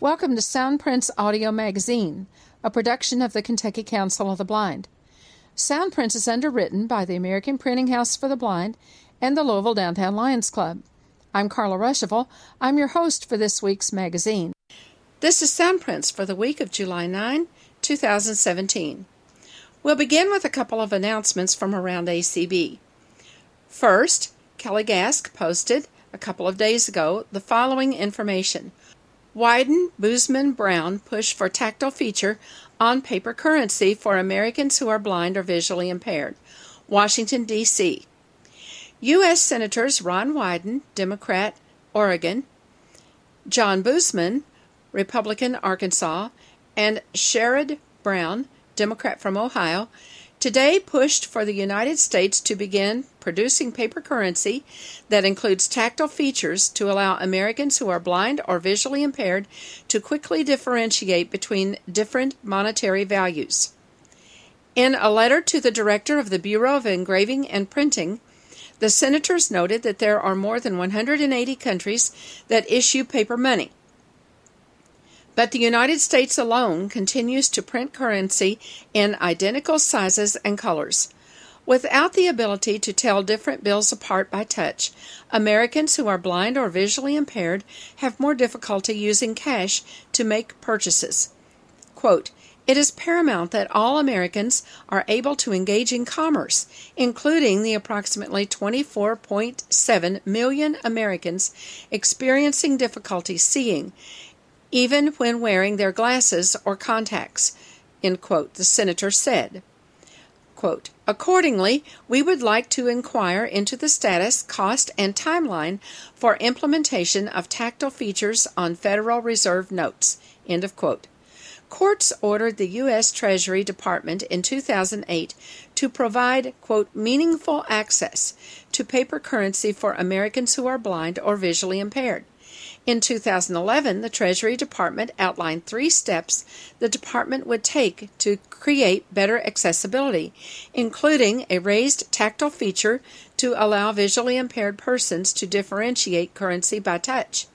Welcome to Soundprints Audio Magazine, a production of the Kentucky Council of the Blind. Soundprints is underwritten by the American Printing House for the Blind and the Louisville Downtown Lions Club. I'm Carla Ruschival. I'm your host for this week's magazine. This is Soundprints for the week of July 9, 2017. We'll begin with a couple of announcements from around ACB. First, Kelly Gask posted a couple of days ago the following information. Wyden, Boozman, Brown push for tactile feature on paper currency for Americans who are blind or visually impaired. Washington, D.C. U.S. Senators Ron Wyden, Democrat, Oregon, John Boozman, Republican, Arkansas, and Sherrod Brown, Democrat from Ohio, today pushed for the United States to begin producing paper currency that includes tactile features to allow Americans who are blind or visually impaired to quickly differentiate between different monetary values. In a letter to the director of the Bureau of Engraving and Printing, the senators noted that there are more than 180 countries that issue paper money. But the United States alone continues to print currency in identical sizes and colors. Without the ability to tell different bills apart by touch, Americans who are blind or visually impaired have more difficulty using cash to make purchases. Quote, it is paramount that all Americans are able to engage in commerce, including the approximately 24.7 million Americans experiencing difficulty seeing, even when wearing their glasses or contacts, quote, the senator said. Quote, Accordingly, we would like to inquire into the status, cost, and timeline for implementation of tactile features on Federal Reserve notes. End of quote. Courts ordered the U.S. Treasury Department in 2008 to provide, quote, meaningful access to paper currency for Americans who are blind or visually impaired. In 2011, the Treasury Department outlined three steps the department would take to create better accessibility, including a raised tactile feature to allow visually impaired persons to differentiate currency by touch.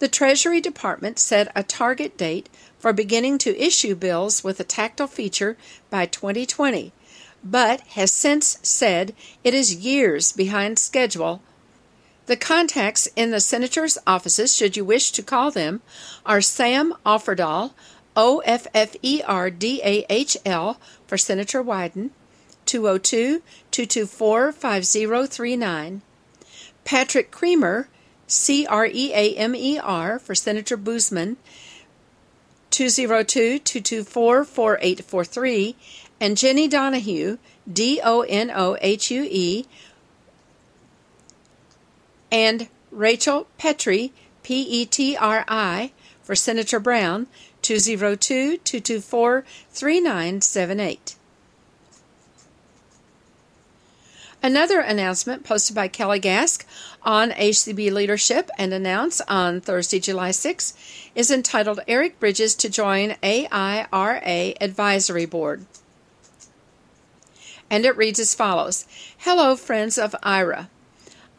The Treasury Department set a target date for beginning to issue bills with a tactile feature by 2020, but has since said it is years behind schedule the contacts in the Senator's offices, should you wish to call them, are Sam Offerdahl, O F F E R D A H L, for Senator Wyden, 202 224 5039. Patrick Creamer, C R E A M E R, for Senator Boozman, 202 224 4843. And Jenny Donohue, D O N O H U E, and Rachel Petri, P E T R I, for Senator Brown, 202 224 3978. Another announcement posted by Kelly Gask on ACB Leadership and announced on Thursday, July 6, is entitled Eric Bridges to Join AIRA Advisory Board. And it reads as follows Hello, friends of Aira.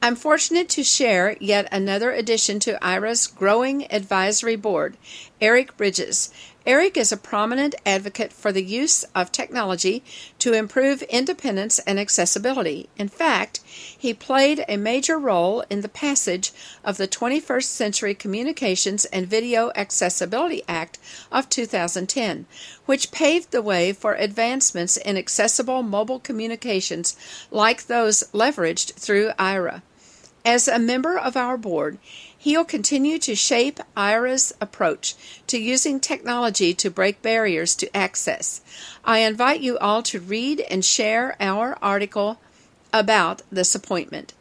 I'm fortunate to share yet another addition to Aira's growing advisory board, Eric Bridges. Eric is a prominent advocate for the use of technology to improve independence and accessibility. In fact, he played a major role in the passage of the 21st Century Communications and Video Accessibility Act of 2010, which paved the way for advancements in accessible mobile communications like those leveraged through IRA. As a member of our board, he'll continue to shape Aira's approach to using technology to break barriers to access. I invite you all to read and share our article about this appointment.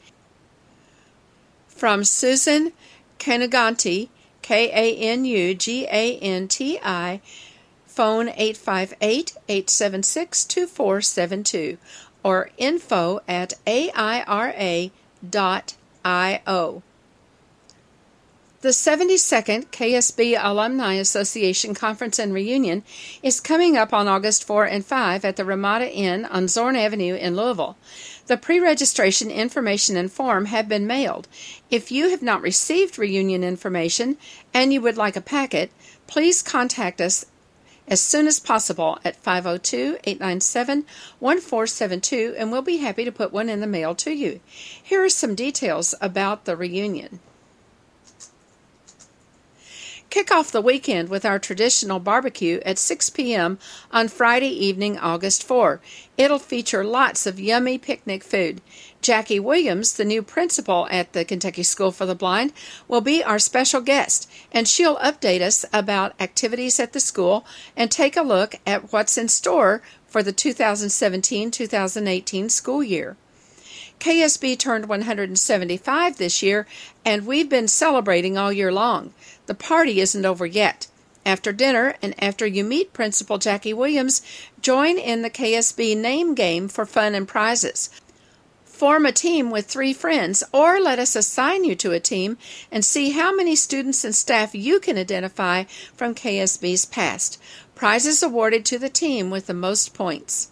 From Suman Kanuganti, K A N U G A N T I, phone 858 876 2472 or info at aira.io. The 72nd KSB Alumni Association Conference and Reunion is coming up on August 4 and 5 at the Ramada Inn on Zorn Avenue in Louisville. The pre registration information and form have been mailed. If you have not received reunion information and you would like a packet, please contact us as soon as possible at 502 897 1472 and we'll be happy to put one in the mail to you. Here are some details about the reunion. Kick off the weekend with our traditional barbecue at 6 p.m. on Friday evening, August 4. It'll feature lots of yummy picnic food. Jackie Williams, the new principal at the Kentucky School for the Blind, will be our special guest, and she'll update us about activities at the school and take a look at what's in store for the 2017 2018 school year. KSB turned 175 this year, and we've been celebrating all year long. The party isn't over yet. After dinner and after you meet Principal Jackie Williams, join in the KSB name game for fun and prizes. Form a team with three friends, or let us assign you to a team and see how many students and staff you can identify from KSB's past. Prizes awarded to the team with the most points.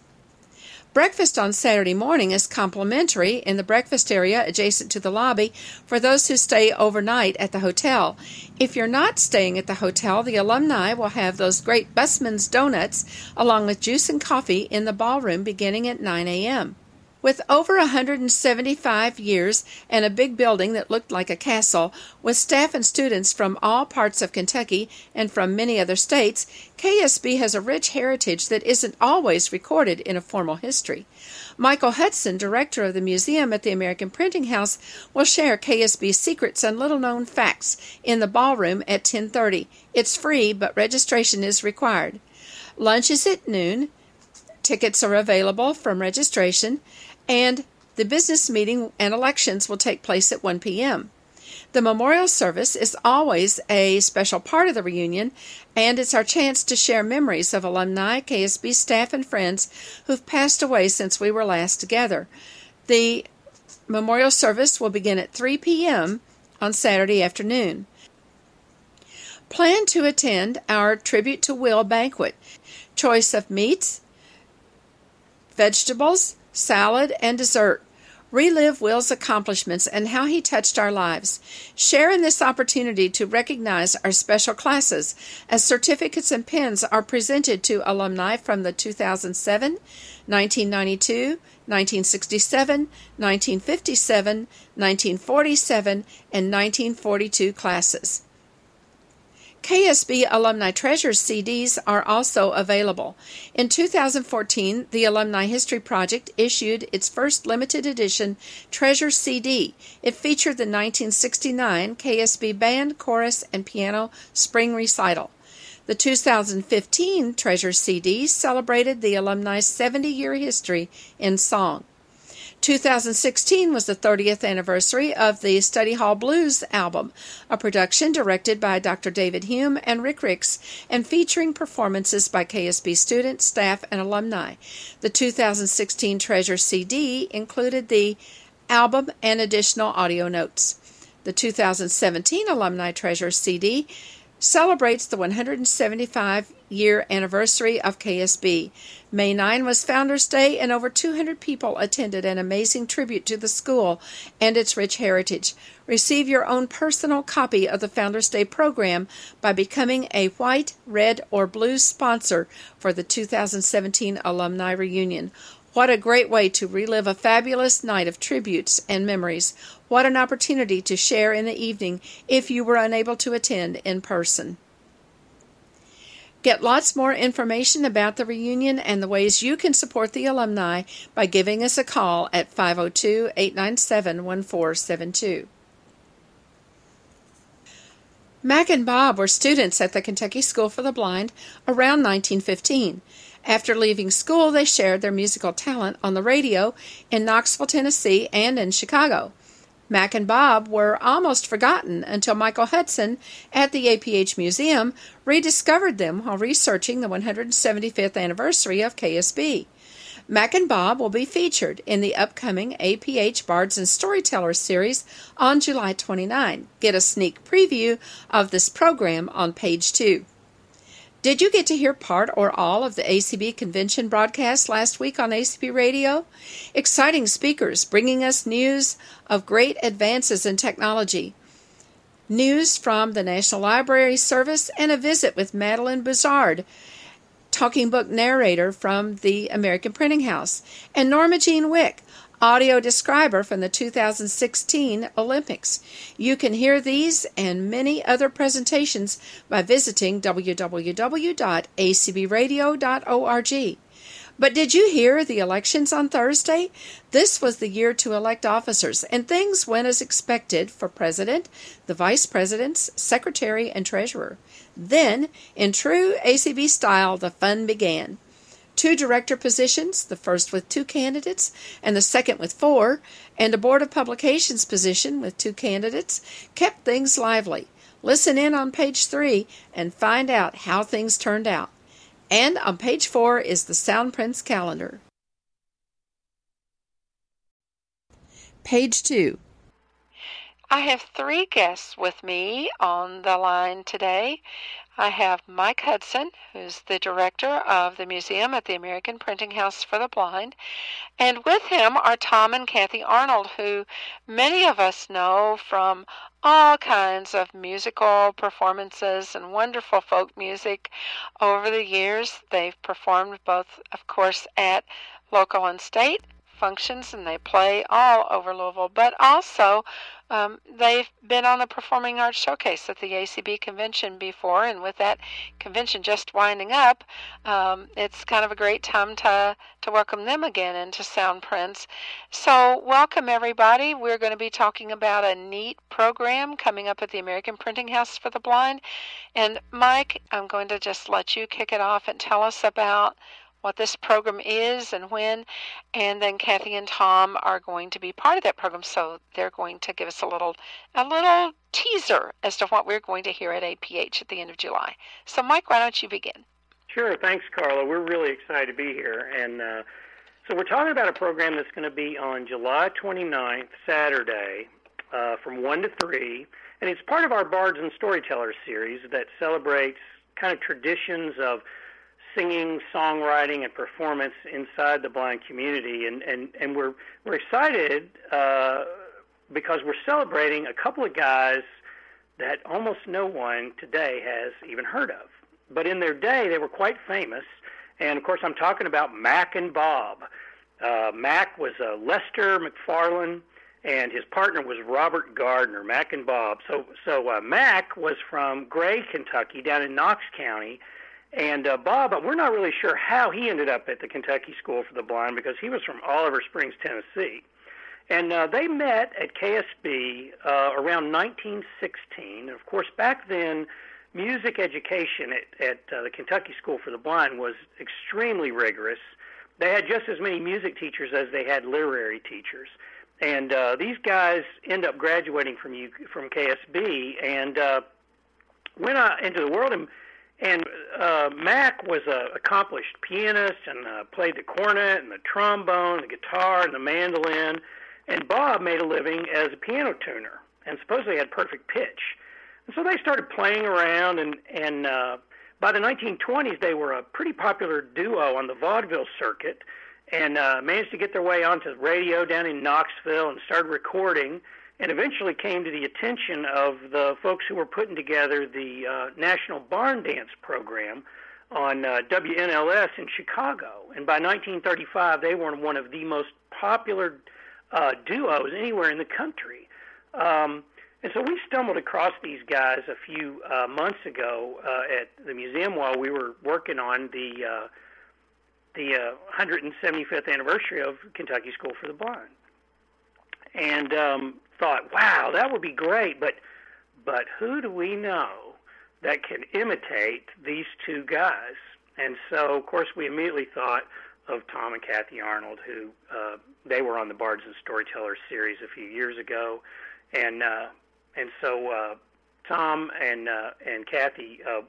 Breakfast on Saturday morning is complimentary in the breakfast area adjacent to the lobby for those who stay overnight at the hotel. If you're not staying at the hotel, the alumni will have those great Busman's donuts along with juice and coffee in the ballroom beginning at 9 a.m. With over 175 years and a big building that looked like a castle, with staff and students from all parts of Kentucky and from many other states, KSB has a rich heritage that isn't always recorded in a formal history. Michael Hudson, director of the museum at the American Printing House, will share KSB secrets and little-known facts in the ballroom at 10:30. It's free, but registration is required. Lunch is at noon. Tickets are available from registration and the business meeting and elections will take place at 1 p.m. The memorial service is always a special part of the reunion, and it's our chance to share memories of alumni, KSB staff, and friends who've passed away since we were last together. The memorial service will begin at 3 p.m. on Saturday afternoon. Plan to attend our Tribute to Will banquet. Choice of meats, vegetables, salad, and dessert. Relive Will's accomplishments and how he touched our lives. Share in this opportunity to recognize our special classes as certificates and pins are presented to alumni from the 2007, 1992, 1967, 1957, 1947, and 1942 classes. KSB Alumni Treasures CDs are also available. In 2014, the Alumni History Project issued its first limited edition Treasure CD. It featured the 1969 KSB Band, Chorus, and Piano Spring Recital. The 2015 Treasure CD celebrated the alumni's 70 year history in song. 2016 was the 30th anniversary of the Study Hall Blues album, a production directed by Dr. David Hume and Rick Ricks and featuring performances by KSB students, staff, and alumni. The 2016 Treasure CD included the album and additional audio notes. The 2017 Alumni Treasure CD celebrates the 175 year anniversary of KSB. May 9 was Founders Day, and over 200 people attended an amazing tribute to the school and its rich heritage. Receive your own personal copy of the Founders Day program by becoming a white, red, or blue sponsor for the 2017 Alumni Reunion. What a great way to relive a fabulous night of tributes and memories. What an opportunity to share in the evening if you were unable to attend in person. Get lots more information about the reunion and the ways you can support the alumni by giving us a call at 502 897 1472. Mac and Bob were students at the Kentucky School for the Blind around 1915. After leaving school, they shared their musical talent on the radio in Knoxville, Tennessee, and in Chicago. Mac and Bob were almost forgotten until Michael Hudson at the APH Museum rediscovered them while researching the 175th anniversary of KSB. Mac and Bob will be featured in the upcoming APH Bards and Storytellers series on July 29. Get a sneak preview of this program on page 2. Did you get to hear part or all of the ACB convention broadcast last week on ACB Radio? Exciting speakers bringing us news of great advances in technology, news from the National Library Service, and a visit with Madeline Buzard, talking book narrator from the American Printing House, and Norma Jean Wick, audio describer from the 2016 Olympics. You can hear these and many other presentations by visiting www.acbradio.org. But did you hear the elections on Thursday? This was the year to elect officers, and things went as expected for president, the vice presidents, secretary, and treasurer. Then, in true ACB style, the fun began. Two director positions, the first with two candidates and the second with four, and a Board of Publications position with two candidates, kept things lively. Listen in on page three and find out how things turned out. And on page four is the Soundprints calendar. Page two. I have three guests with me on the line today. I have Mike Hudson, who's the director of the museum at the American Printing House for the Blind, and with him are Tom and Kathy Arnold, who many of us know from all kinds of musical performances and wonderful folk music over the years. They've performed both, of course, at local and state functions and they play all over Louisville, but also um, they've been on the Performing Arts Showcase at the ACB convention before, and with that convention just winding up, um, it's kind of a great time to, to welcome them again into Sound Prints. So, welcome everybody. We're going to be talking about a neat program coming up at the American Printing House for the Blind. And, Mike, I'm going to just let you kick it off and tell us about what this program is and when. And then Kathy and Tom are going to be part of that program, so they're going to give us a little a little teaser as to what we're going to hear at APH at the end of July. So, Mike, why don't you begin? Sure. Thanks, Carla. We're really excited to be here, and uh, so we're talking about a program that's going to be on July 29th, Saturday, uh, from one to three, and it's part of our Bards and Storytellers series that celebrates kind of traditions of singing, songwriting, and performance inside the blind community, and and and we're we're excited uh, because we're celebrating a couple of guys that almost no one today has even heard of, but in their day they were quite famous, and of course I'm talking about Mac and Bob. Uh, Mac was uh, Lester McFarland, and his partner was Robert Gardner. Mac and Bob. So so uh, Mac was from Gray, Kentucky, down in Knox County and uh, Bob, we're not really sure how he ended up at the Kentucky School for the Blind because he was from Oliver Springs, Tennessee. And uh, they met at KSB uh, around 1916. And of course, back then, music education at, at uh, the Kentucky School for the Blind was extremely rigorous. They had just as many music teachers as they had literary teachers. And uh, these guys end up graduating from U- from KSB and uh, went out into the world and and uh, Mac was an accomplished pianist and uh, played the cornet and the trombone, the guitar, and the mandolin. And Bob made a living as a piano tuner and supposedly had perfect pitch. And so they started playing around, and, and uh, by the 1920s, they were a pretty popular duo on the vaudeville circuit and uh, managed to get their way onto the radio down in Knoxville and started recording and eventually came to the attention of the folks who were putting together the uh, National Barn Dance program on uh, WLS in Chicago. And by 1935, they were one of the most popular uh, duos anywhere in the country. Um, and so we stumbled across these guys a few uh, months ago uh, at the museum while we were working on the uh, the uh, 175th anniversary of Kentucky School for the Blind. And um, thought, wow, that would be great, but but who do we know that can imitate these two guys? And so, of course, we immediately thought of Tom and Kathy Arnold, who uh, they were on the Bards and Storytellers series a few years ago, and uh, and so uh, Tom and uh, and Kathy uh,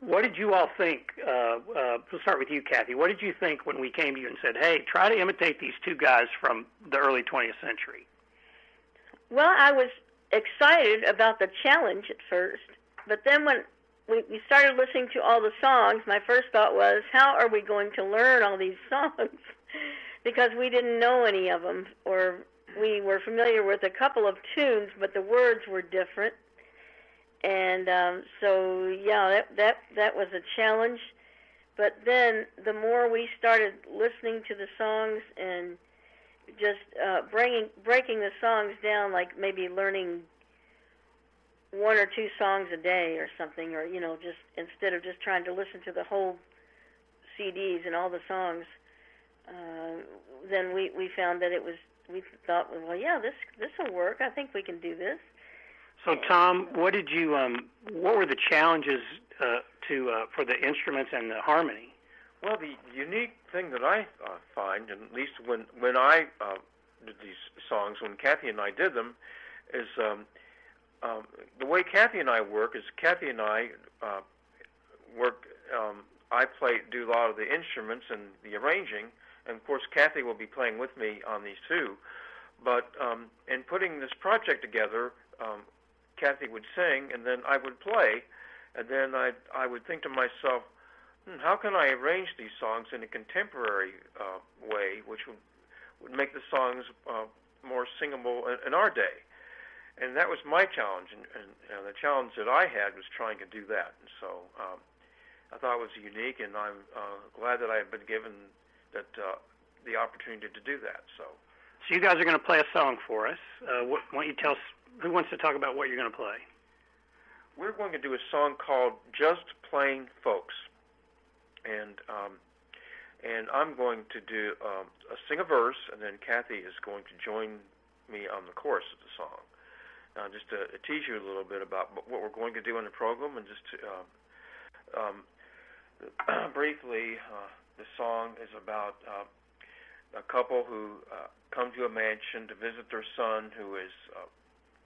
what did you all think? Uh, uh, we'll start with you, Kathy. What did you think when we came to you and said, "Hey, try to imitate these two guys from the early 20th century"? Well, I was excited about the challenge at first, but then when we, started listening to all the songs, my first thought was, how are we going to learn all these songs? because we didn't know any of them, or we were familiar with a couple of tunes, but the words were different. And um, so, yeah, that that that was a challenge. But then, the more we started listening to the songs and just uh, bringing breaking the songs down, like maybe learning one or two songs a day or something, or you know, just instead of just trying to listen to the whole CDs and all the songs, uh, then we we found that it was we thought, well, yeah, this this will work. I think we can do this. So, Tom, what did you um, what were the challenges uh, to uh, for the instruments and the harmony? Well, the unique thing that I uh, find, and at least when when I uh, did these songs, when Kathy and I did them, is um, um, the way Kathy and I work is Kathy and I uh, work. Um, I play do a lot of the instruments and the arranging, and of course Kathy will be playing with me on these too. But um, in putting this project together, um, Kathy would sing, and then I would play, and then I I would think to myself, how can I arrange these songs in a contemporary uh, way, which would would make the songs uh, more singable in, in our day and that was my challenge, and, and, and the challenge that I had was trying to do that. And so um, I thought it was unique, and I'm uh, glad that I have been given that uh, the opportunity to do that. So, so you guys are going to play a song for us. Uh, what, why don't you tell us who wants to talk about what you're going to play? We're going to do a song called "Just Plain Folks," and um, and I'm going to do um, a sing a verse, and then Kathy is going to join me on the chorus of the song Now, just to tease you a little bit about what we're going to do in the program, and just to, uh, um, briefly, uh, the song is about uh, a couple who uh, come to a mansion to visit their son who has uh,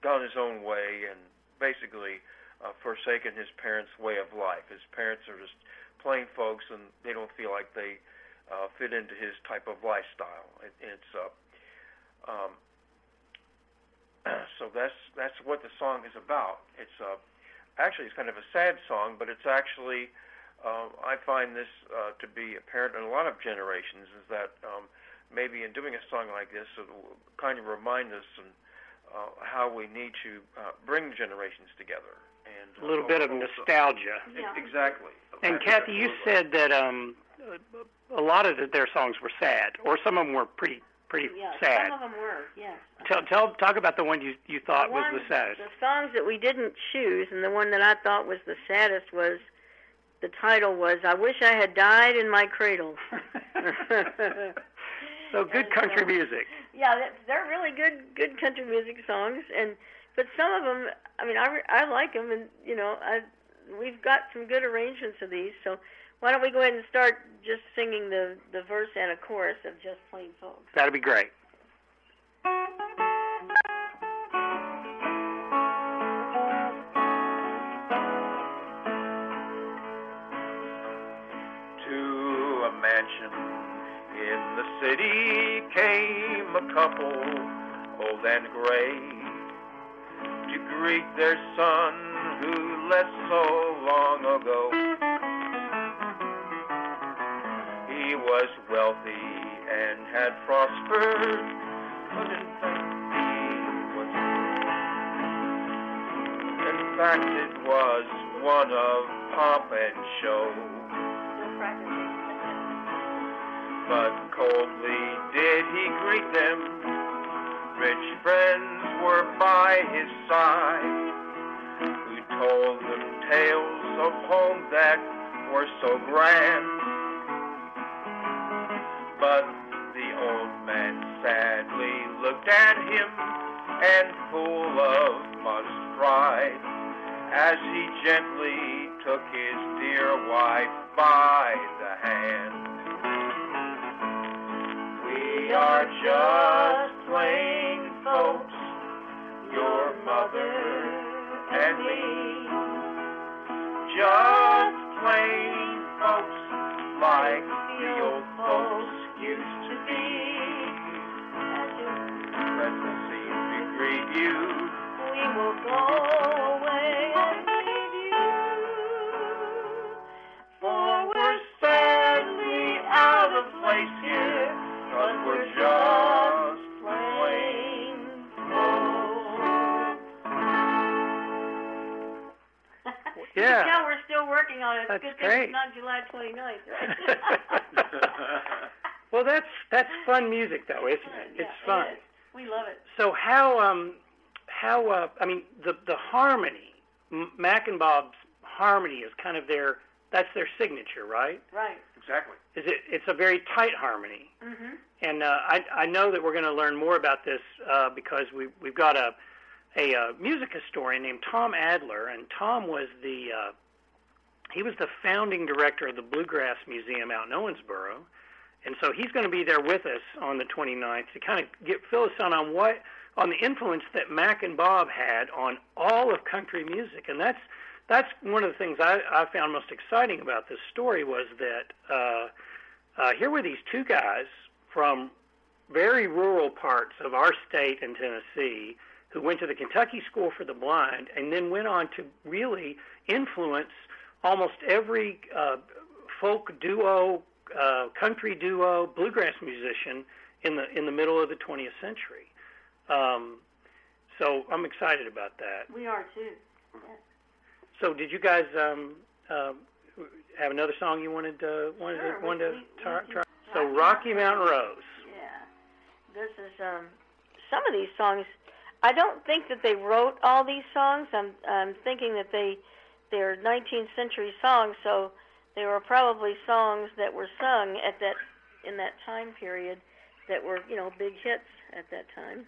gone his own way and basically uh, forsaken his parents' way of life. His parents are just plain folks, and they don't feel like they uh, fit into his type of lifestyle. It, it's uh, um, so that's that's what the song is about. It's uh, actually it's kind of a sad song, but it's actually uh, I find this uh, to be apparent in a lot of generations is that um, maybe in doing a song like this, it will kind of remind us and uh, how we need to uh, bring generations together. And a little bit of nostalgia. Yeah. Exactly. And Kathy, you said that um, a lot of their songs were sad, or some of them were pretty pretty yeah, sad. Some of them were, yes. Tell, tell, talk about the one you you thought the was the saddest. The songs that we didn't choose, and the one that I thought was the saddest was the title was "I Wish I Had Died in My Cradle." so good country uh, music. Yeah, they're really good good country music songs, and but some of them, I mean, I I like them, and you know, I we've got some good arrangements of these, so why don't we go ahead and start just singing the, the verse and a chorus of Just Plain Folks? That'd be great. To a mansion in the city came a couple, old and gray, to greet their son who left so long ago. He was wealthy and had prospered, but in fact he was. In fact, it was one of pomp and show. But coldly did he greet them. Rich friends were by his side, who told them tales of home that were so grand but the old man sadly looked at him and full of much pride as he gently took his dear wife by the hand. We are just plain folks, your mother and me. Just plain folks, like the old folks used to be. Let the sea be greet you. We will go. Yeah. Yeah, we're still working on it. That's Good thing great. it's not July 29th, right? well, that's that's fun music, though, isn't it? Yeah, It's fun. It is. We love it. So how um how uh I mean the the harmony M- Mac and Bob's harmony is kind of their that's their signature, right? Right. exactly. Is it? It's a very tight harmony, Mm-hmm. and uh, I I know that we're going to learn more about this uh, because we we've got a a uh, music historian named Tom Adler, and Tom was the uh, he was the founding director of the Bluegrass Museum out in Owensboro, and so he's going to be there with us on the 29th to kind of get fill us in on what on the influence that Mac and Bob had on all of country music, and that's that's one of the things I, I found most exciting about this story was that uh, uh, here were these two guys from very rural parts of our state in Tennessee who went to the Kentucky School for the Blind and then went on to really influence almost every uh, folk duo, uh, country duo, bluegrass musician in the in the middle of the 20th century. Um, so I'm excited about that. We are too. So did you guys um, uh, have another song you wanted uh, wanted Sure, to, wanted we- to try? we try? So Rocky Mountain Mountain Rose. Yeah. This is um some of these songs I don't think that they wrote all these songs. I'm I'm thinking that they they're 19th century songs, so they were probably songs that were sung at that in that time period that were, you know, big hits at that time.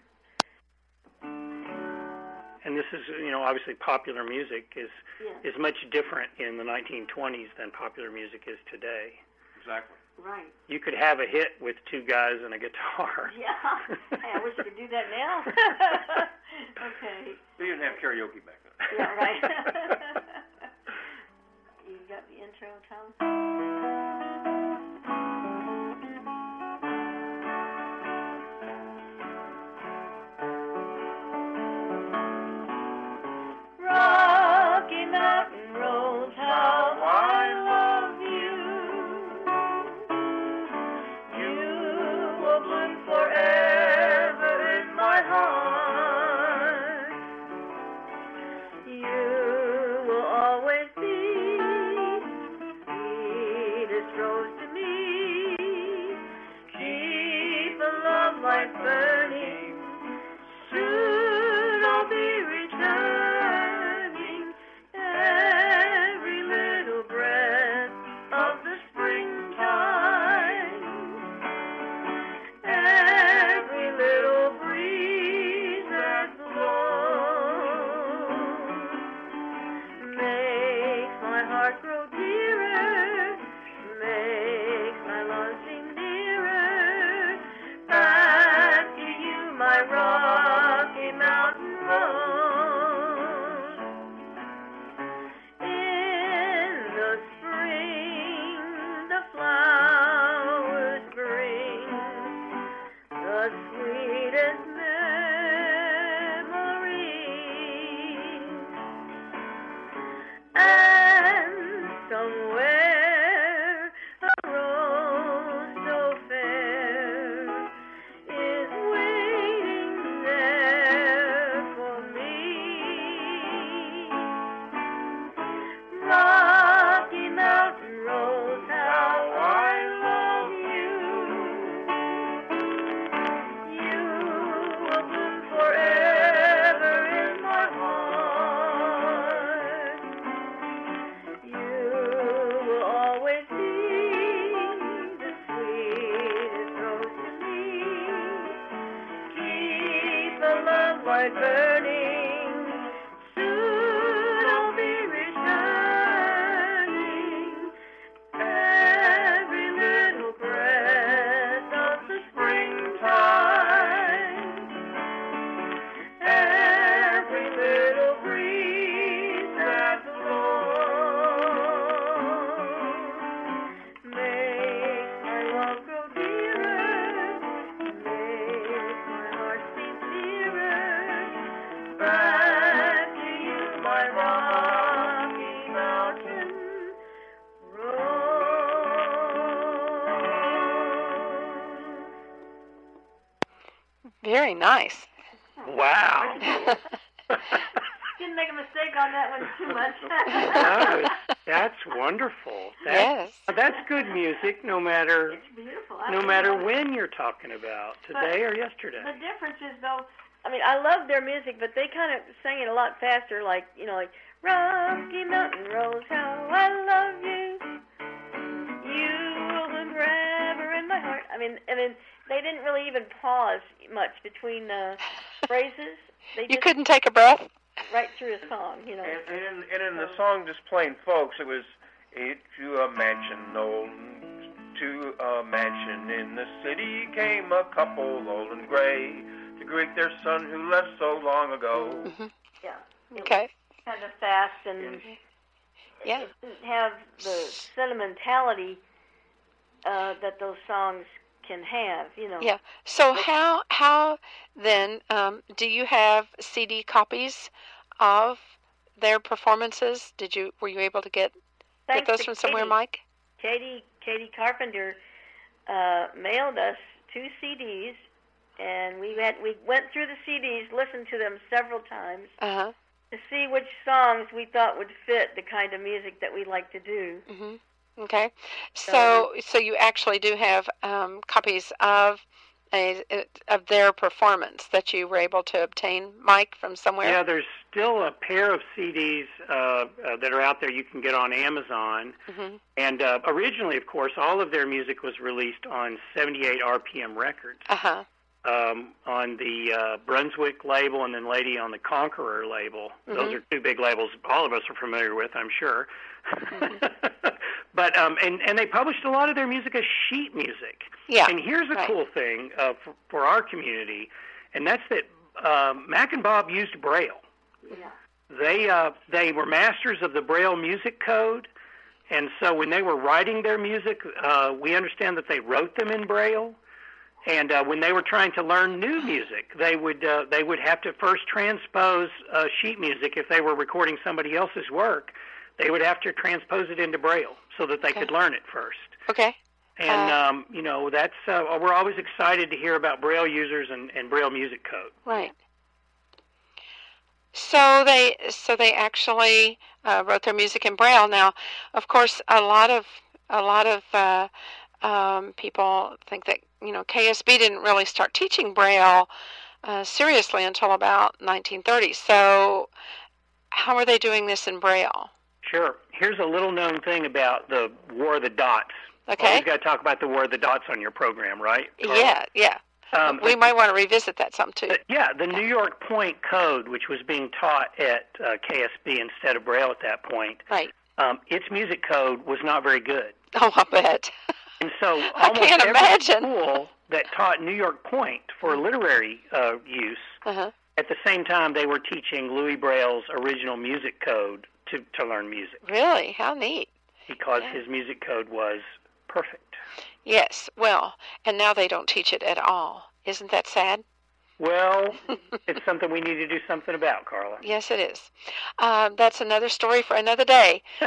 And this is you know obviously popular music is Yeah. is much different in the 1920s than popular music is today. Exactly. Right. You could have a hit with two guys and a guitar. Yeah. hey, I wish I could do that now. okay. They didn't have karaoke back then. Yeah, right. you got the intro, Tom? Nice. Wow. Didn't make a mistake on that one too much. no, that's wonderful. That, yes. That's good music, no matter it's beautiful. no matter when you're talking about, today or yesterday. The difference is though, I mean, I love their music, but they kind of sang it a lot faster, like you know, like Rocky Mountain Rose, how I love you, you will forever in my heart. I mean, I mean, they didn't really even pause much between uh, phrases. They You just couldn't take a breath? right through a song, you know. And, and, in, and in the song, just plain folks, it was it to a mansion, old to a mansion in the city came a couple, old and gray, to greet their son who left so long ago. Yeah. Okay. kind of fast and Yeah. it didn't have the sentimentality uh, that those songs can have, you know. Yeah. So how how then um, do you have CD copies of their performances? Did you were you able to get get those from somewhere, Katie. Mike? Katie Katie Carpenter uh, mailed us two CDs, and we had we went through the CDs, listened to them several times Uh huh. to see which songs we thought would fit the kind of music that we like to do. hmm Okay. So so you actually do have um, copies of a, of their performance that you were able to obtain, Mike, from somewhere. Yeah, there's still a pair of CDs uh, uh, that are out there you can get on Amazon. hmm And uh, originally, of course, all of their music was released on 78 RPM Records, Uh huh. um, on the uh, Brunswick label and then Lady on the Conqueror label. Those Mhm. are two big labels all of us are familiar with, I'm sure. but um, and and they published a lot of their music as sheet music. Yeah. And here's a right. cool thing uh, for, for our community, and that's that um, Mac and Bob used Braille. Yeah. They uh, they were masters of the Braille music code, and so when they were writing their music, uh, we understand that they wrote them in Braille. And uh, when they were trying to learn new music, they would uh, they would have to first transpose uh, sheet music if they were recording somebody else's work. They would have to transpose it into Braille so that they Okay. could learn it first. Okay. And Uh, um, you know that's uh, we're always excited to hear about Braille users and, and Braille music code. Right. So they so they actually uh, wrote their music in Braille. Now, of course, a lot of a lot of uh, um, people think that you know KSB didn't really start teaching Braille uh, seriously until about 1930. So, how are they doing this in Braille? Sure. Here's a little known thing about the War of the Dots. Okay. Always got to talk about the War of the Dots on your program, right? Carla? Yeah, yeah. Um, we might want to revisit that some too. Uh, yeah, the New York Point Code, which was being taught at uh, KSB instead of Braille at that point, Right. um, its music code was not very good. Oh, I bet. And so I almost can't every imagine. school that taught New York Point for literary uh, use, Uh-huh. at the same time they were teaching Louis Braille's original music code to, to learn music Really? How neat. because Yeah. his music code was perfect. Yes. Well, and now they don't teach it at all. Isn't that sad? Well, it's something we need to do something about, Carla. Yes, it is. Um, that's another story for another day.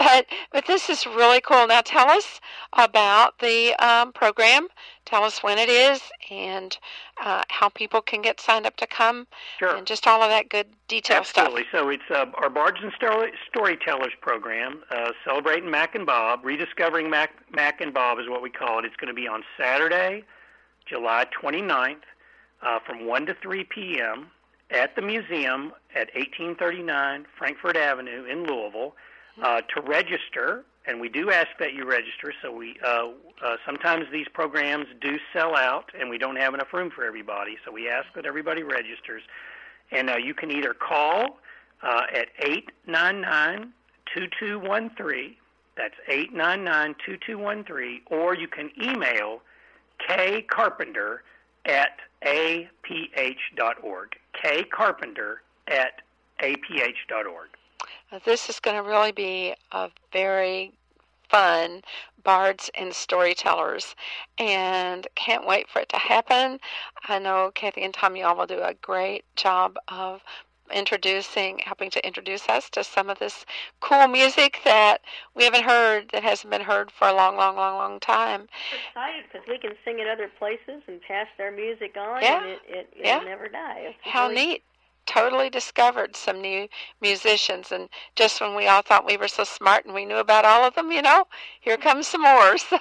but but this is really cool. Now tell us about the um, program. Tell us when it is and uh, how people can get signed up to come Sure. and just all of that good detail stuff. Absolutely. So it's uh, our Bards and Story- Storytellers program, uh, celebrating Mac and Bob, rediscovering Mac, Mac and Bob is what we call it. It's going to be on Saturday, July 29th, uh, from 1 to 3 p.m. at the museum at 1839 Frankfort Avenue in Louisville. Uh, to register, and we do ask that you register. So we uh, uh, sometimes these programs do sell out, and we don't have enough room for everybody. So we ask that everybody registers. And uh, you can either call uh, at eight nine nine two two one three. That's eight nine nine two two one three, Or you can email K Carpenter at aph.org. Carpenter at aph.org. stuff. This is going to really be a very fun bards and storytellers and can't wait for it to happen. I know Kathy and Tom y'all will do a great job of introducing, helping to introduce us to some of this cool music that we haven't heard, that hasn't been heard for a long, long, long, long time. We're excited because we can sing it other places and pass their music on, Yeah. and it, it, it'll Yeah. never die. It's How really- neat. Totally discovered some new musicians, and just when we all thought we were so smart and we knew about all of them, you know, here mm-hmm. comes some more. So,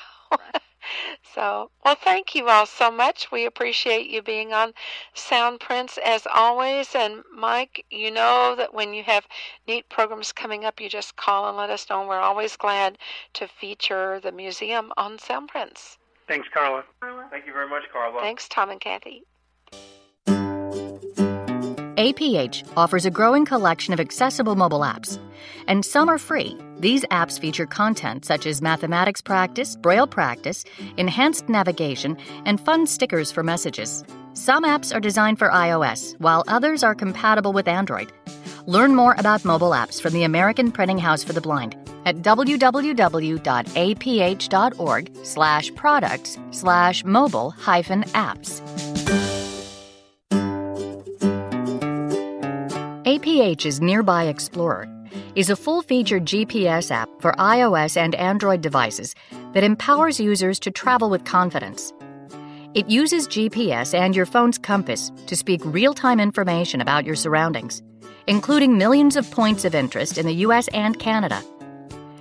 so well, thank you all so much. We appreciate you being on Soundprints as always. And Mike, you know that when you have neat programs coming up, you just call and let us know. and We're always glad to feature the museum on Soundprints. Thanks, Carla. Thank you very much, Carla. Thanks, Tom and Kathy. APH offers a growing collection of accessible mobile apps, and some are free. These apps feature content such as mathematics practice, braille practice, enhanced navigation, and fun stickers for messages. Some apps are designed for iOS, while others are compatible with Android. Learn more about mobile apps from the American Printing House for the Blind at www.aph.org slash products slash mobile hyphen apps. APH's Nearby Explorer is a full featured GPS app for iOS and Android devices that empowers users to travel with confidence. It uses GPS and your phone's compass to speak real time information about your surroundings, including millions of points of interest in the US and Canada.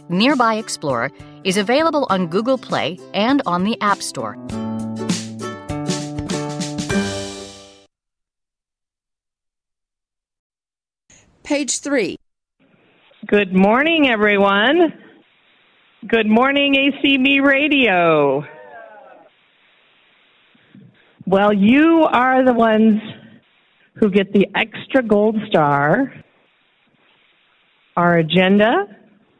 Nearby Explorer is available on Google Play and on the App Store. Page 3. Good morning, everyone. Good morning, ACB Radio. Well, you are the ones who get the extra gold star. Our agenda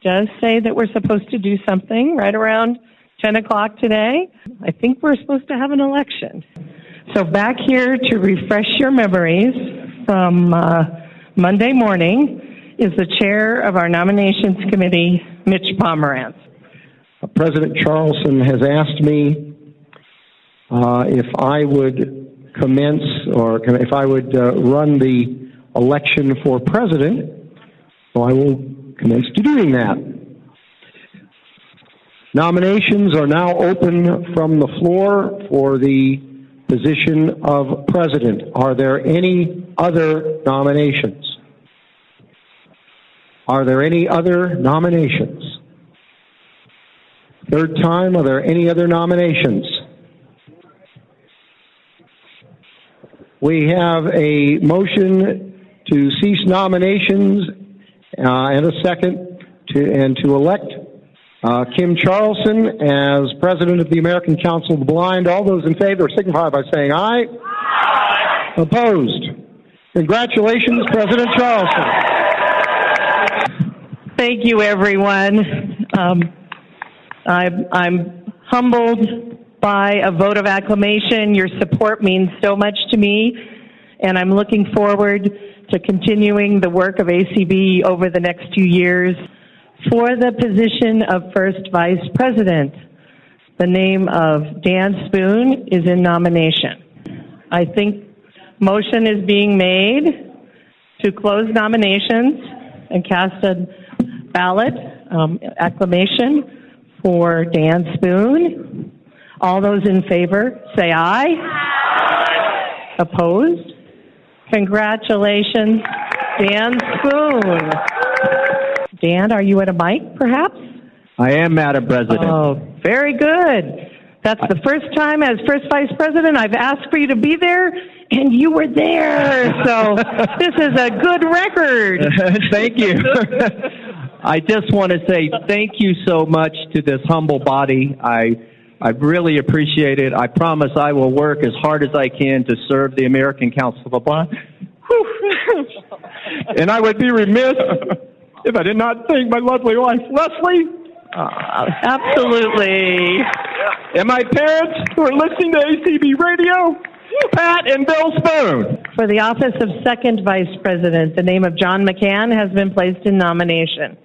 does say that we're supposed to do something right around 10 o'clock today. I think we're supposed to have an election. So, back here to refresh your memories from uh, Monday morning is the chair of our nominations committee, Mitch Pomerantz. President Charlson has asked me uh, if I would commence or if I would uh, run the election for president. So I will commence to doing that. Nominations are now open from the floor for the position of president. Are there any other nominations? Are there any other nominations? Third time, are there any other nominations? We have a motion to cease nominations uh, and a second to and to elect uh, Kim Charlson as president of the American Council of the Blind. All those in favor signify by saying aye. Aye. Opposed? Congratulations, President Charlson. Thank you, everyone. Um, I'm, I'm humbled by a vote of acclamation. Your support means so much to me, and I'm looking forward to continuing the work of ACB over the next few years. For the position of First Vice President, the name of Dan Spoon is in nomination. I think motion is being made to close nominations and cast a ballot um, acclamation for Dan Spoon. All those in favor say aye. Aye. Opposed? Congratulations, Dan Spoon. Dan, are you at a mic, perhaps? I am, Madam President. Oh, very good. That's the first time as first vice president I've asked for you to be there, and you were there. So this is a good record. thank you. I just want to say thank you so much to this humble body. I I really appreciate it. I promise I will work as hard as I can to serve the American Council of the Blind. And I would be remiss if I did not thank my lovely wife, Leslie, Uh, absolutely. and my parents who are listening to ACB Radio, Pat and Bill Spoon. For the office of second vice president, the name of John McCann has been placed in nomination.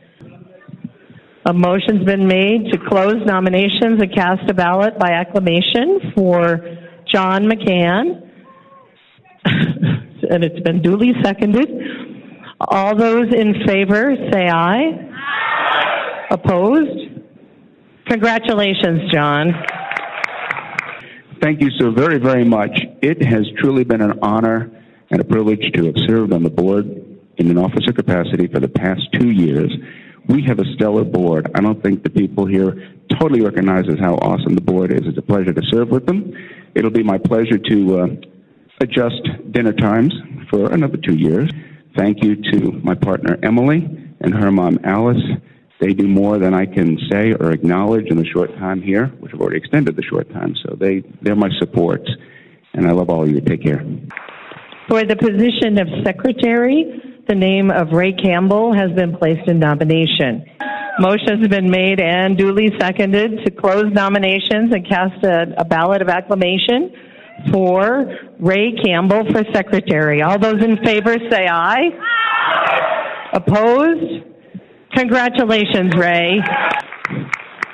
A motion's been made to close nominations and cast a ballot by acclamation for John McCann. and it's been duly seconded. All those in favor say aye. Aye. Opposed? Congratulations, John. Thank you so very, very much. It has truly been an honor and a privilege to have served on the board in an officer capacity for the past two years. We have a stellar board. I don't think the people here totally recognizes how awesome the board is. It's a pleasure to serve with them. It'll be my pleasure to uh, adjust dinner times for another two years. Thank you to my partner Emily and her mom Alice. They do more than I can say or acknowledge in the short time here, which I've already extended the short time. So they, they're my supports. And I love all of you. Take care. For the position of secretary, the name of Ray Campbell has been placed in nomination. Motion has been made and duly seconded to close nominations and cast a, a ballot of acclamation for Ray Campbell for secretary. All those in favor say aye. aye. Opposed? Congratulations, Ray.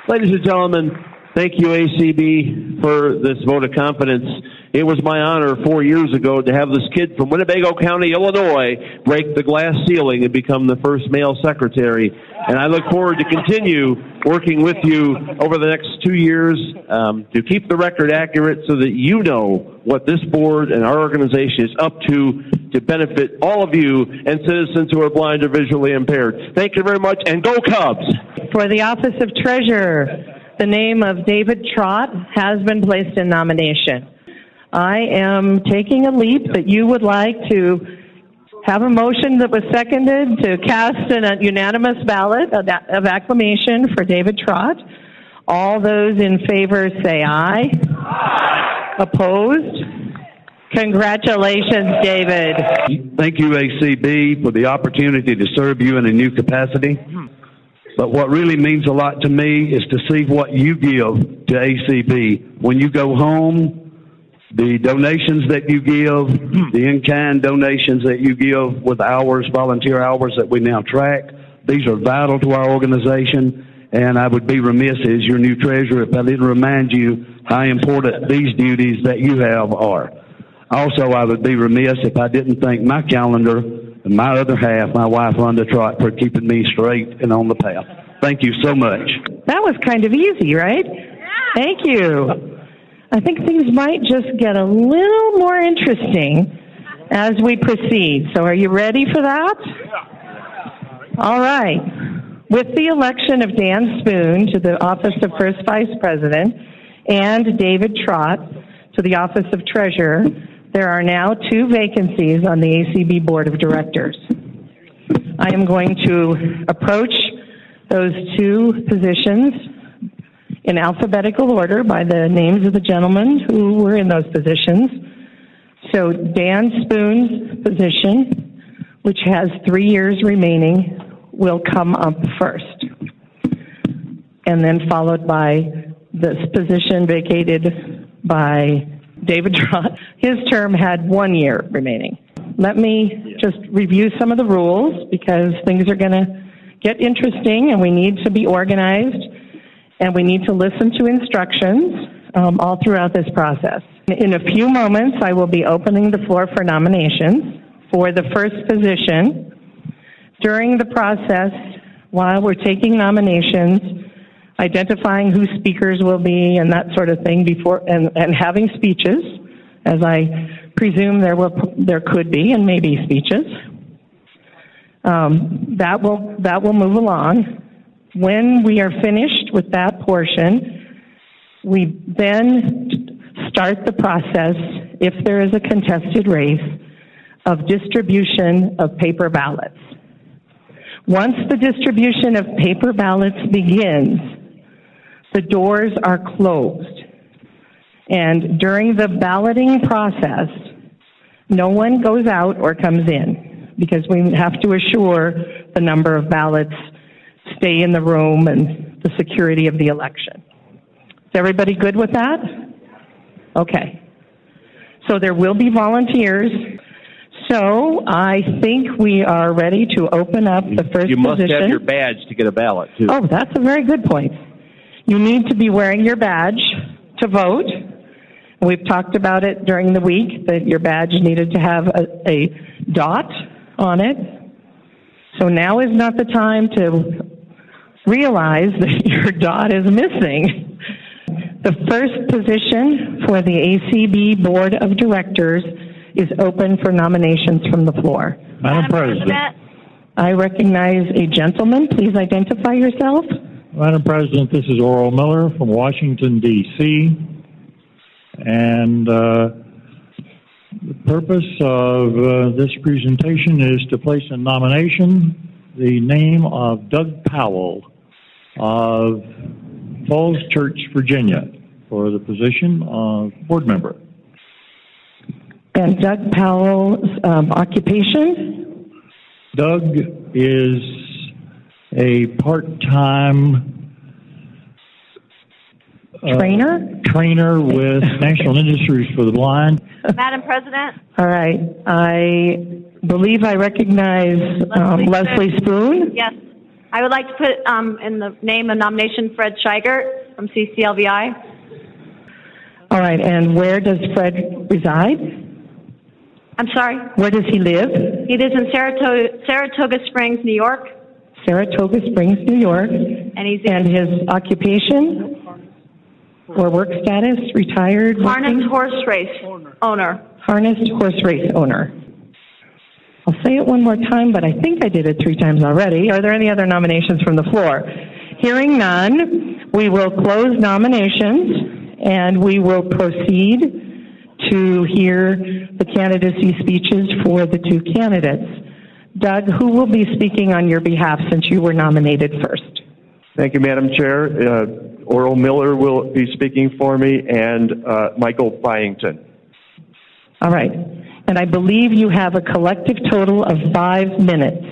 Ladies and gentlemen, thank you, ACB, for this vote of confidence. It was my honor four years ago to have this kid from Winnebago County, Illinois, break the glass ceiling and become the first male secretary. And I look forward to continue working with you over the next two years um, to keep the record accurate so that you know what this board and our organization is up to to benefit all of you and citizens who are blind or visually impaired. Thank you very much, and go Cubs! For the office of treasurer, the name of David Trott has been placed in nomination. I am taking a leap that you would like to have a motion that was seconded to cast an, a unanimous ballot of acclamation for David Trott. All those in favor say aye. aye. Opposed? Congratulations, David. Thank you, ACB, for the opportunity to serve you in a new capacity. But what really means a lot to me is to see what you give to ACB. When you go home, the donations that you give, hmm. the in-kind donations that you give with hours, volunteer hours that we now track, these are vital to our organization. And I would be remiss as your new treasurer if I didn't remind you how important these duties that you have are. Also, I would be remiss if I didn't thank my calendar and my other half, my wife Rhonda Trott, for keeping me straight and on the path. Thank you so much. That was kind of easy, right? Thank you. I think things might just get a little more interesting as we proceed. So, are you ready for that? All right. With the election of Dan Spoon to the office of First Vice President and David Trott to the office of Treasurer, there are now two vacancies on the ACB Board of Directors. I am going to approach those two positions in alphabetical order by the names of the gentlemen who were in those positions. So Dan Spoon's position, which has three years remaining, will come up first. And then followed by this position vacated by David Trott. His term had one year remaining. Let me just review some of the rules because things are going to get interesting and we need to be organized and we need to listen to instructions um, all throughout this process. In a few moments, I will be opening the floor for nominations for the first position. During the process, while we're taking nominations, identifying who speakers will be and that sort of thing before, and, and having speeches, as I presume there will, there could be and maybe speeches. Um, that will that will move along. When we are finished with that portion, we then start the process, if there is a contested race, of distribution of paper ballots. Once the distribution of paper ballots begins, the doors are closed. And during the balloting process, no one goes out or comes in because we have to assure the number of ballots stay in the room and the security of the election. Is everybody good with that? Okay. So there will be volunteers. So I think we are ready to open up the first You must position. have your badge to get a ballot, too. Oh, that's a very good point. You need to be wearing your badge to vote. We've talked about it during the week that your badge needed to have a, a dot on it So now is not the time to realize that your dot is missing. The first position for the ACB Board of Directors is open for nominations from the floor. Madam President. I recognize a gentleman. Please identify yourself. Madam President, this is Oral Miller from Washington, D.C. And uh, the purpose of uh, this presentation is to place in nomination the name of Doug Powell of Falls Church, Virginia, for the position of board member. And Doug Powell's um, occupation? Doug is a part-time uh, Trainer? trainer with National Industries for the Blind. Madam President, All right. I believe I recognize um, Leslie Spoon. yes, I would like to put um, in the name of nomination Fred Scheigert from CCLVI. All right. And where does Fred reside? I'm sorry, Where does he live? he lives in Saratoga, Saratoga Springs, New York, Saratoga Springs, New York. and he's And his occupation or work status, retired? harness working? horse race owner. Harnessed horse race owner. I'll say it one more time, but I think I did it three times already. Are there any other nominations from the floor? Hearing none, we will close nominations and we will proceed to hear the candidacy speeches for the two candidates. Doug, who will be speaking on your behalf since you were nominated first? Thank you, Madam Chair. Uh, Oral Miller will be speaking for me, and uh, Michael Byington. All right. And I believe you have a collective total of five minutes.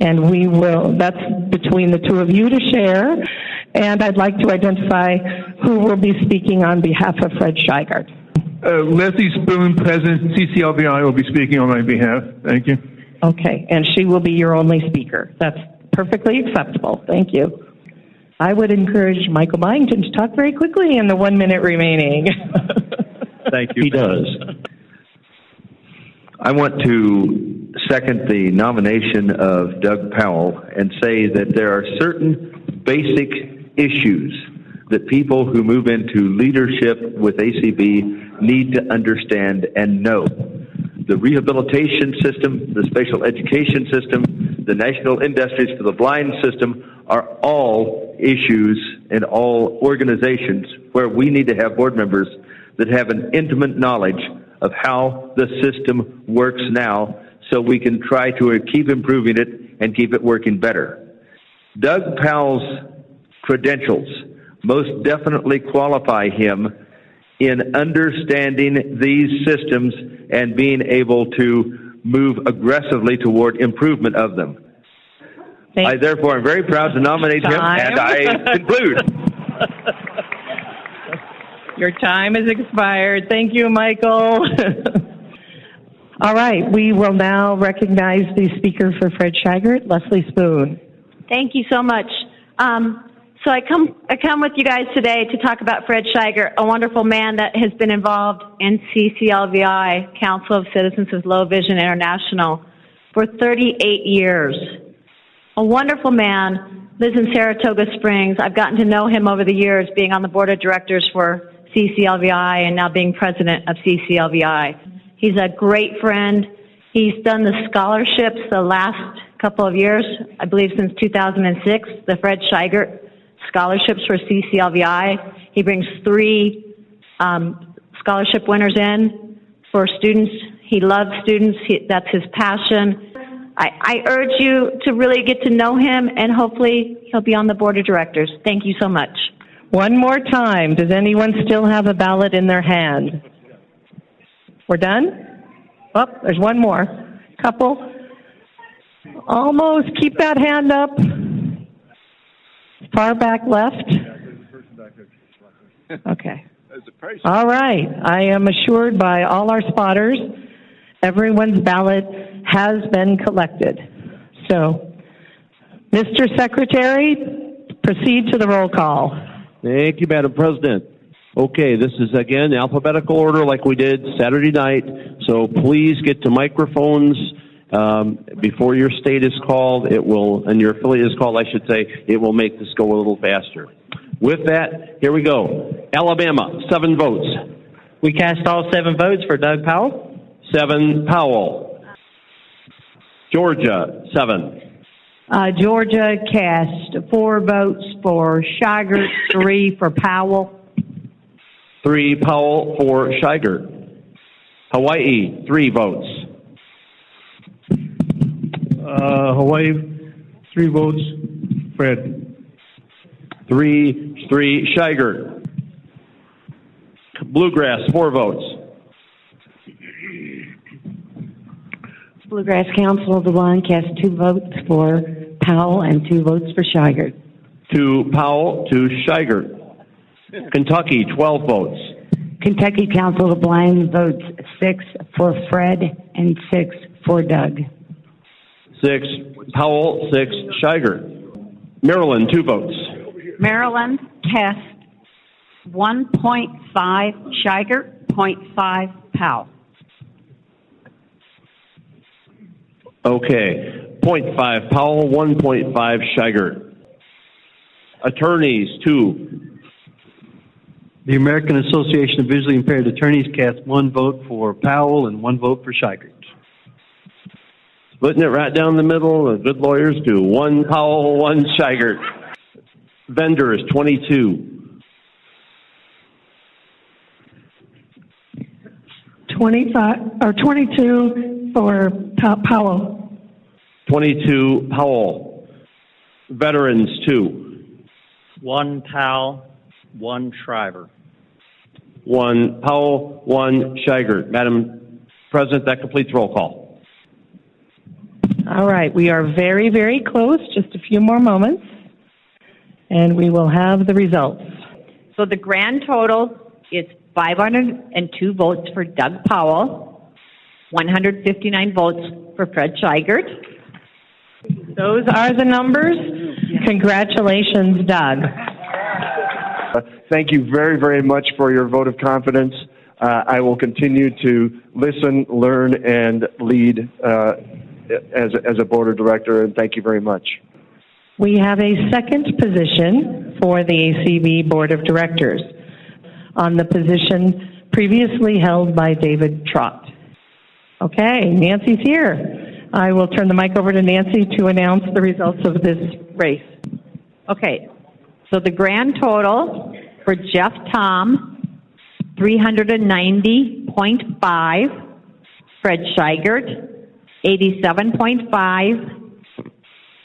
And we will, that's between the two of you to share. And I'd like to identify who will be speaking on behalf of Fred Scheigert. Uh, Leslie Spoon, President CCLVI, will be speaking on my behalf. Thank you. Okay. And she will be your only speaker. That's perfectly acceptable. Thank you. I would encourage Michael Byington to talk very quickly in the one minute remaining. Thank you. He does. I want to second the nomination of Doug Powell and say that there are certain basic issues that people who move into leadership with ACB need to understand and know. The rehabilitation system, the special education system, the National Industries for the Blind system are all issues in all organizations where we need to have board members that have an intimate knowledge of how the system works now so we can try to keep improving it and keep it working better. Doug Powell's credentials most definitely qualify him in understanding these systems and being able to move aggressively toward improvement of them. I therefore am very proud to nominate him, and I conclude. Your time has expired. Thank you, Michael. All right, we will now recognize the speaker for Fred Scheigert, Leslie Spoon. Thank you so much. Um, so I come, I come with you guys today to talk about Fred Scheigert, a wonderful man that has been involved in CCLVI, Council of Citizens with Low Vision International, for 38 years. A wonderful man, lives in Saratoga Springs. I've gotten to know him over the years, being on the board of directors for CCLVI and now being president of CCLVI. He's a great friend. He's done the scholarships the last couple of years, I believe since 2006, the Fred Scheigert scholarships for CCLVI. He brings three um, scholarship winners in for students. He loves students. He, that's his passion. I, I urge you to really get to know him, and hopefully he'll be on the board of directors. Thank you so much. One more time. Does anyone still have a ballot in their hand? We're done? Oh, there's one more. Couple. Almost. Keep that hand up. Far back left. Okay. All right. I am assured by all our spotters, everyone's ballot has been collected. So, Mr. Secretary, proceed to the roll call. Thank you, Madam President. Okay, this is again alphabetical order like we did Saturday night. So please get to microphones Um, before your state is called, it will, and your affiliate is called, I should say, it will make this go a little faster. With that, here we go. Alabama, seven votes. We cast all seven votes for Doug Powell. Seven, Powell. Georgia, seven. Uh, Georgia cast four votes for Shiger, three for Powell. Three, Powell, four, Shiger. Hawaii, three votes. Uh, Hawaii, three votes. Fred. Three, three, Shiger. Bluegrass, four votes. Bluegrass Council of the Blind cast two votes for Powell and two votes for Shiger. Two, Powell, two, Shiger. Kentucky, 12 votes. Kentucky Council of the Blind votes six for Fred and six for Doug. Six, Powell, six, Shiger. Maryland, two votes. Maryland cast 1.5 Shiger, 0.5 Powell. Okay. 0.5 Powell, 1.5 Shiger. Attorneys, two. The American Association of Visually Impaired Attorneys cast one vote for Powell and one vote for Shiger. Splitting it right down the middle, the good lawyers do. One Powell, one Shiger. Vendors, 22. 25 or 22 for Powell. 22 Powell. Veterans, two. One Powell, one Shriver. One Powell, one Shiger. Madam President, that completes roll call. All right, we are very, very close, just a few more moments, and we will have the results. So the grand total is 502 votes for Doug Powell, 159 votes for Fred Scheigert. Those are the numbers. Congratulations, Doug. Uh, Thank you very, very much for your vote of confidence. Uh, I will continue to listen, learn, and lead uh, as, as a board of director, and thank you very much. We have a second position for the ACB Board of Directors on the position previously held by David Trott. Okay, Nancy's here. I will turn the mic over to Nancy to announce the results of this race. Okay, so the grand total for Jeff Thom, 390.5. Fred Scheigert, 87.5.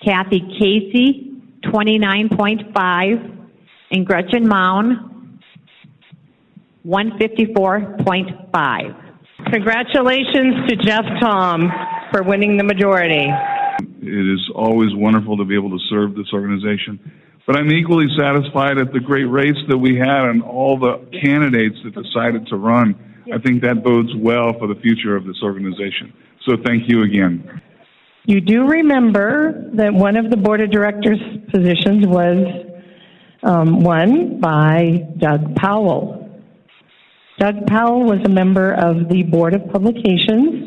Kathy Casey, 29.5. And Gretchen Mound, 154.5. Congratulations to Jeff Thom for winning the majority. It is always wonderful to be able to serve this organization. But I'm equally satisfied at the great race that we had and all the candidates that decided to run. I think that bodes well for the future of this organization. So thank you again. You do remember that one of the board of directors positions was um, won by Doug Powell. Doug Powell was a member of the Board of Publications.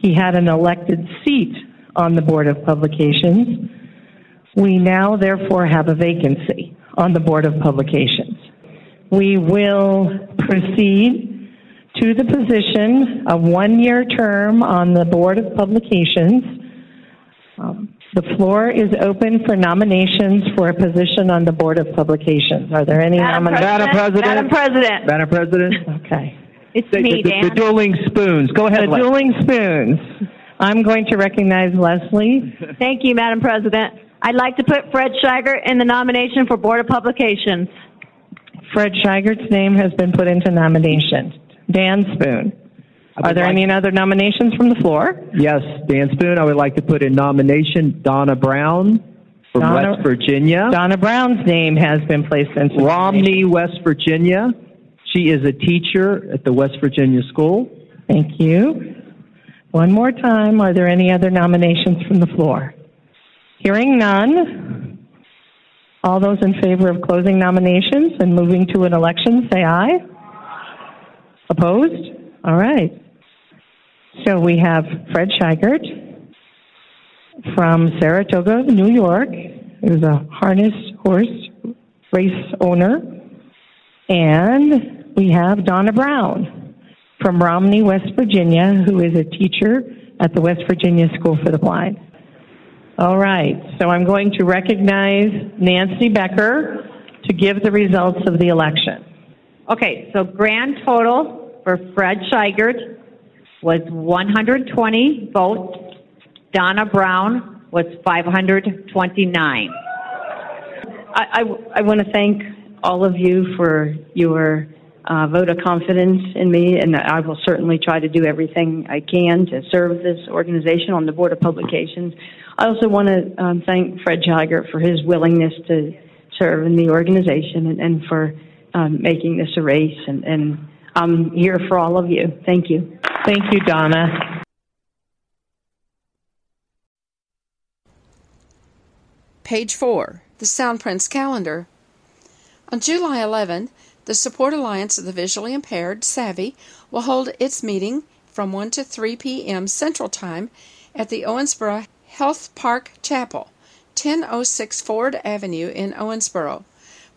He had an elected seat on the Board of Publications. We now therefore have a vacancy on the Board of Publications. We will proceed to the position of one-year term on the Board of Publications. Um, The floor is open for nominations for a position on the Board of Publications. Are there any nominations? Madam President. Madam President. Madam President? Okay. It's The, me, the, Dan. the dueling spoons. Go ahead, The Les. dueling spoons. I'm going to recognize Leslie. Thank you, Madam President. I'd like to put Fred Shiger in the nomination for Board of Publications. Fred Scheigert's name has been put into nomination. Dan Spoon. Are there any other nominations from the floor? Yes, Dan Spoon, I would like to put in nomination Donna Brown from Donna- West Virginia. Donna Brown's name has been placed into Romney, West Virginia. She is a teacher at the West Virginia School. Thank you. One more time, are there any other nominations from the floor? Hearing none, all those in favor of closing nominations and moving to an election, say aye. Opposed? All right. So we have Fred Scheigert, from Saratoga, New York, who's a harness horse race owner. And we have Donna Brown from Romney, West Virginia, who is a teacher at the West Virginia School for the Blind. All right, so I'm going to recognize Nancy Becker to give the results of the election. Okay, so grand total for Fred Scheigert was 120 votes. Donna Brown was 529. I, I, I want to thank all of you for your uh, vote of confidence in me, and I will certainly try to do everything I can to serve this organization on the Board of Publications. I also want to um, thank Fred Scheigert for his willingness to serve in the organization and, and for um, making this a race, and, and I'm here for all of you. Thank you. Thank you, Donna. Page 4, the Soundprints calendar. On July 11, the Support Alliance of the Visually Impaired, SAVVY, will hold its meeting from 1 to 3 p.m. Central Time at the Owensboro Health Park Chapel, 1006 Ford Avenue in Owensboro.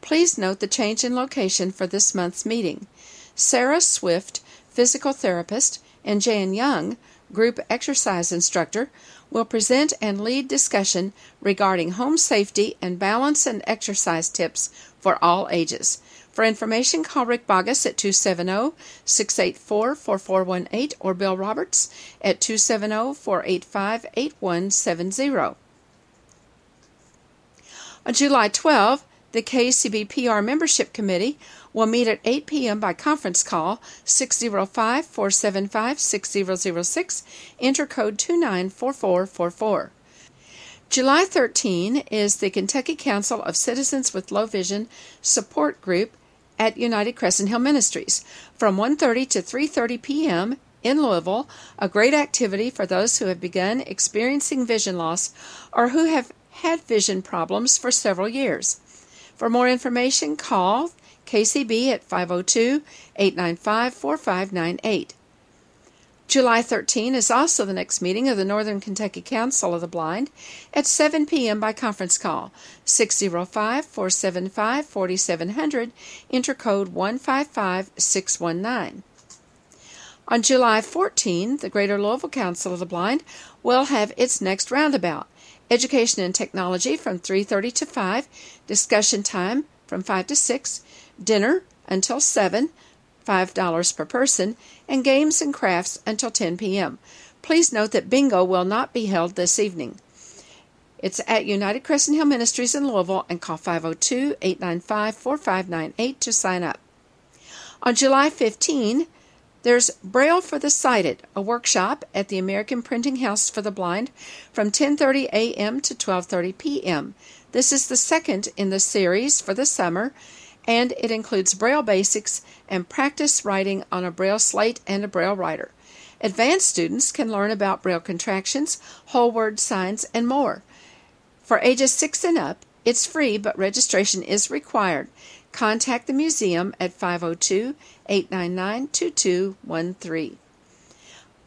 Please note the change in location for this month's meeting. Sarah Swift, physical therapist, and Jan Young, group exercise instructor, will present and lead discussion regarding home safety and balance and exercise tips for all ages. For information, call Rick Bogus at 270 684 4418 or Bill Roberts at 270 485 8170. On July 12, the KCBPR Membership Committee will meet at 8 p.m. by conference call 605 475 6006, enter code 294444. July 13 is the Kentucky Council of Citizens with Low Vision support group at United Crescent Hill Ministries from 1:30 to 3:30 p.m. in Louisville, a great activity for those who have begun experiencing vision loss or who have had vision problems for several years. For more information, call KCB at 502 895 4598. July 13 is also the next meeting of the Northern Kentucky Council of the Blind at 7 p.m. by conference call 605 475 4700, enter code 155619. On July 14, the Greater Louisville Council of the Blind will have its next roundabout. Education and technology from 3:30 to 5, discussion time from 5 to 6, dinner until 7, $5 per person, and games and crafts until 10 p.m. Please note that bingo will not be held this evening. It's at United Crescent Hill Ministries in Louisville and call 502 895 4598 to sign up. On July 15, there's Braille for the Sighted, a workshop at the American Printing House for the Blind from 10:30 a.m. to 12:30 p.m. This is the second in the series for the summer and it includes Braille basics and practice writing on a Braille slate and a Braille writer. Advanced students can learn about Braille contractions, whole word signs, and more. For ages 6 and up, it's free, but registration is required. Contact the museum at 502 899 2213.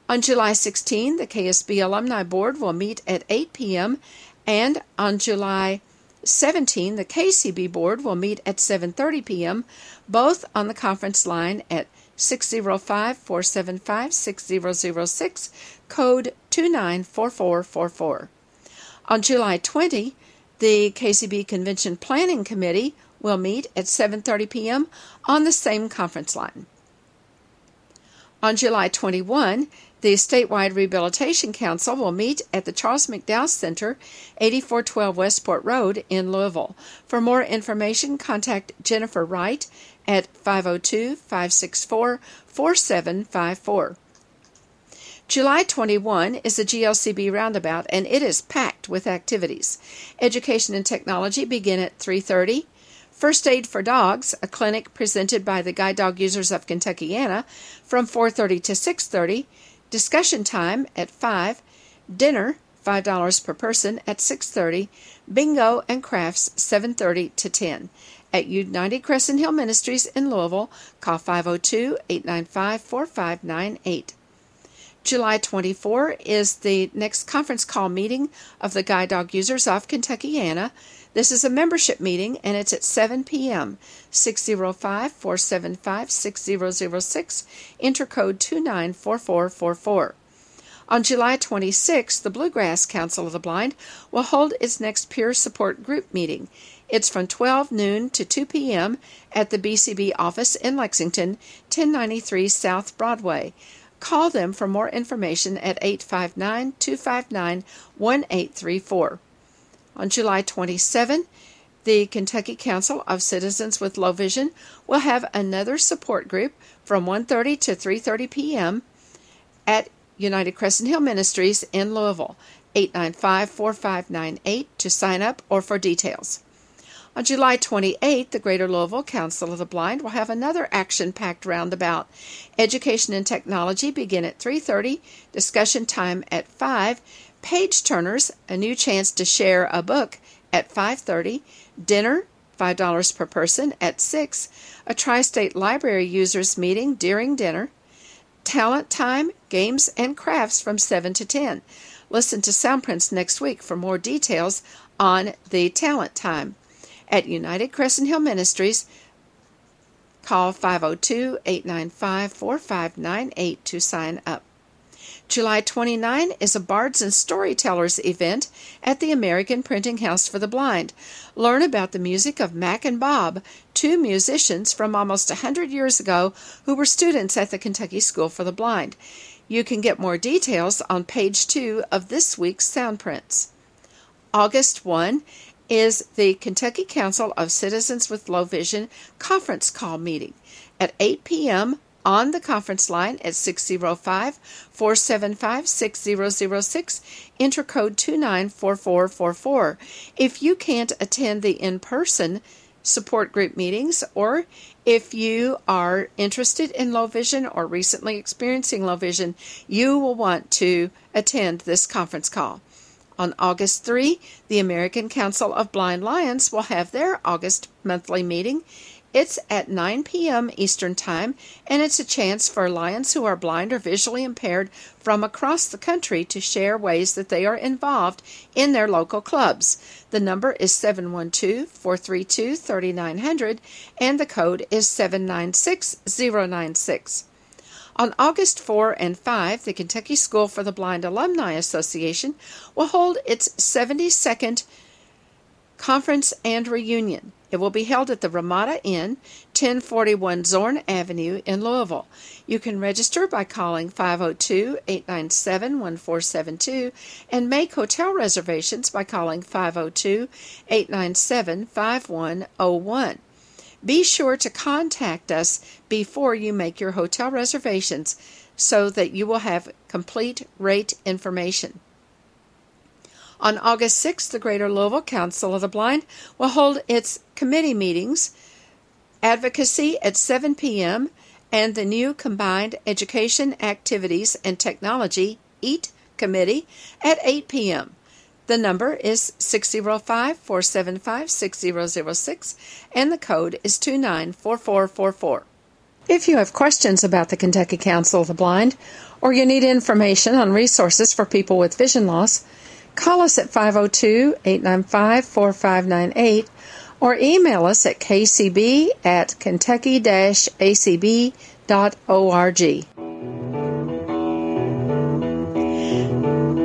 On July 16, the KSB Alumni Board will meet at 8 p.m. and on July 17, the KCB board will meet at 7:30 p.m., both on the conference line at 605-475-6006, code 294444. On July 20, the KCB Convention Planning Committee will meet at 7:30 p.m. on the same conference line. On July 21, the Statewide Rehabilitation Council will meet at the Charles McDowell Center, 8412 Westport Road in Louisville. For more information, contact Jennifer Wright at 502 564 4754. July 21 is the GLCB Roundabout and it is packed with activities. Education and technology begin at 3:30. First Aid for Dogs, a clinic presented by the Guide Dog Users of Kentuckiana from 4:30 to 6:30 discussion time at 5, dinner $5 per person at 6:30, bingo and crafts 7:30 to 10 at United Crescent Hill Ministries in Louisville. Call 502-895-4598. July 24 is the next conference call meeting of the Guide Dog Users of Kentuckiana. This is a membership meeting and it's at 7 p.m. 605 475 6006, intercode 294444. On July 26, the Bluegrass Council of the Blind will hold its next peer support group meeting. It's from 12 noon to 2 p.m. at the BCB office in Lexington, 1093 South Broadway. Call them for more information at 859 259 1834. On July 27, the Kentucky Council of Citizens with Low Vision will have another support group from 1:30 to 3:30 p.m. at United Crescent Hill Ministries in Louisville. 895-4598 to sign up or for details. On July 28th, the Greater Louisville Council of the Blind will have another action-packed roundabout. Education and technology begin at 3:30, discussion time at 5, page turners, a new chance to share a book at 5:30, dinner $5 per person at 6, a tri-state library users meeting during dinner, talent time, games and crafts from 7 to 10. Listen to Soundprints next week for more details on the talent time at United Crescent Hill Ministries. Call 502 895 4598 to sign up. July 29 is a Bards and Storytellers event at the American Printing House for the Blind. Learn about the music of Mac and Bob, two musicians from almost a 100 years ago who were students at the Kentucky School for the Blind. You can get more details on page 2 of this week's Soundprints. August 1 is the Kentucky Council of Citizens with Low Vision conference call meeting at 8 p.m. on the conference line at 605 475 6006, intercode 294444. If you can't attend the in person support group meetings, or if you are interested in low vision or recently experiencing low vision, you will want to attend this conference call. On August 3, the American Council of Blind Lions will have their August monthly meeting. It's at 9 p.m. Eastern Time, and it's a chance for lions who are blind or visually impaired from across the country to share ways that they are involved in their local clubs. The number is 712 432 3900, and the code is 796096. On August 4 and 5, the Kentucky School for the Blind Alumni Association will hold its 72nd conference and reunion. It will be held at the Ramada Inn, 1041 Zorn Avenue in Louisville. You can register by calling 502 897 1472 and make hotel reservations by calling 502 897 5101. Be sure to contact us before you make your hotel reservations so that you will have complete rate information. On August 6th, the Greater Louisville Council of the Blind will hold its committee meetings, advocacy at 7 p.m., and the new Combined Education, Activities, and Technology EAT Committee at 8 p.m. The number is 605 475 6006 and the code is 294444. If you have questions about the Kentucky Council of the Blind or you need information on resources for people with vision loss, call us at 502 895 4598 or email us at kcb at kentucky acb.org.